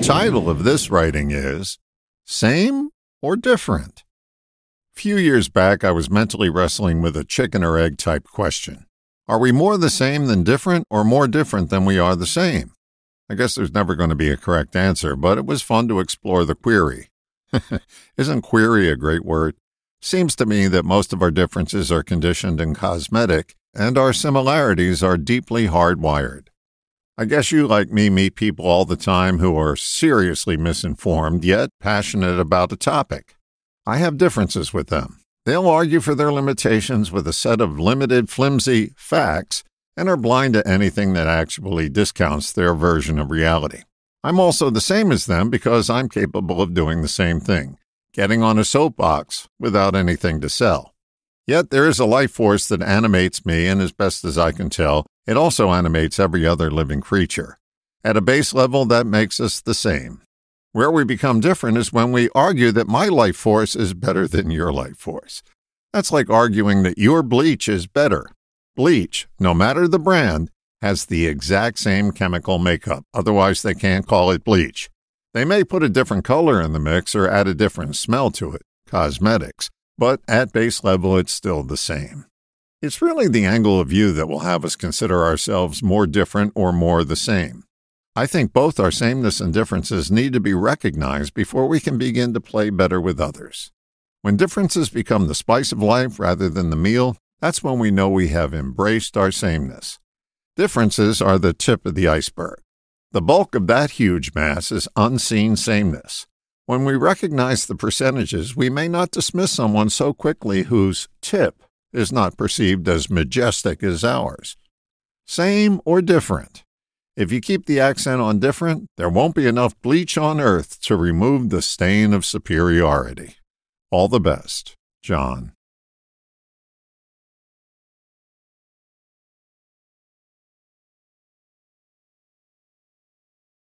The title of this writing is Same or Different? A few years back, I was mentally wrestling with a chicken or egg type question. Are we more the same than different, or more different than we are the same? I guess there's never going to be a correct answer, but it was fun to explore the query. Isn't query a great word? Seems to me that most of our differences are conditioned and cosmetic, and our similarities are deeply hardwired. I guess you, like me, meet people all the time who are seriously misinformed yet passionate about a topic. I have differences with them. They'll argue for their limitations with a set of limited, flimsy facts and are blind to anything that actually discounts their version of reality. I'm also the same as them because I'm capable of doing the same thing getting on a soapbox without anything to sell. Yet there is a life force that animates me, and as best as I can tell, it also animates every other living creature. At a base level, that makes us the same. Where we become different is when we argue that my life force is better than your life force. That's like arguing that your bleach is better. Bleach, no matter the brand, has the exact same chemical makeup, otherwise, they can't call it bleach. They may put a different color in the mix or add a different smell to it, cosmetics, but at base level, it's still the same. It's really the angle of view that will have us consider ourselves more different or more the same. I think both our sameness and differences need to be recognized before we can begin to play better with others. When differences become the spice of life rather than the meal, that's when we know we have embraced our sameness. Differences are the tip of the iceberg. The bulk of that huge mass is unseen sameness. When we recognize the percentages, we may not dismiss someone so quickly whose tip is not perceived as majestic as ours. Same or different? If you keep the accent on different, there won't be enough bleach on earth to remove the stain of superiority. All the best, John.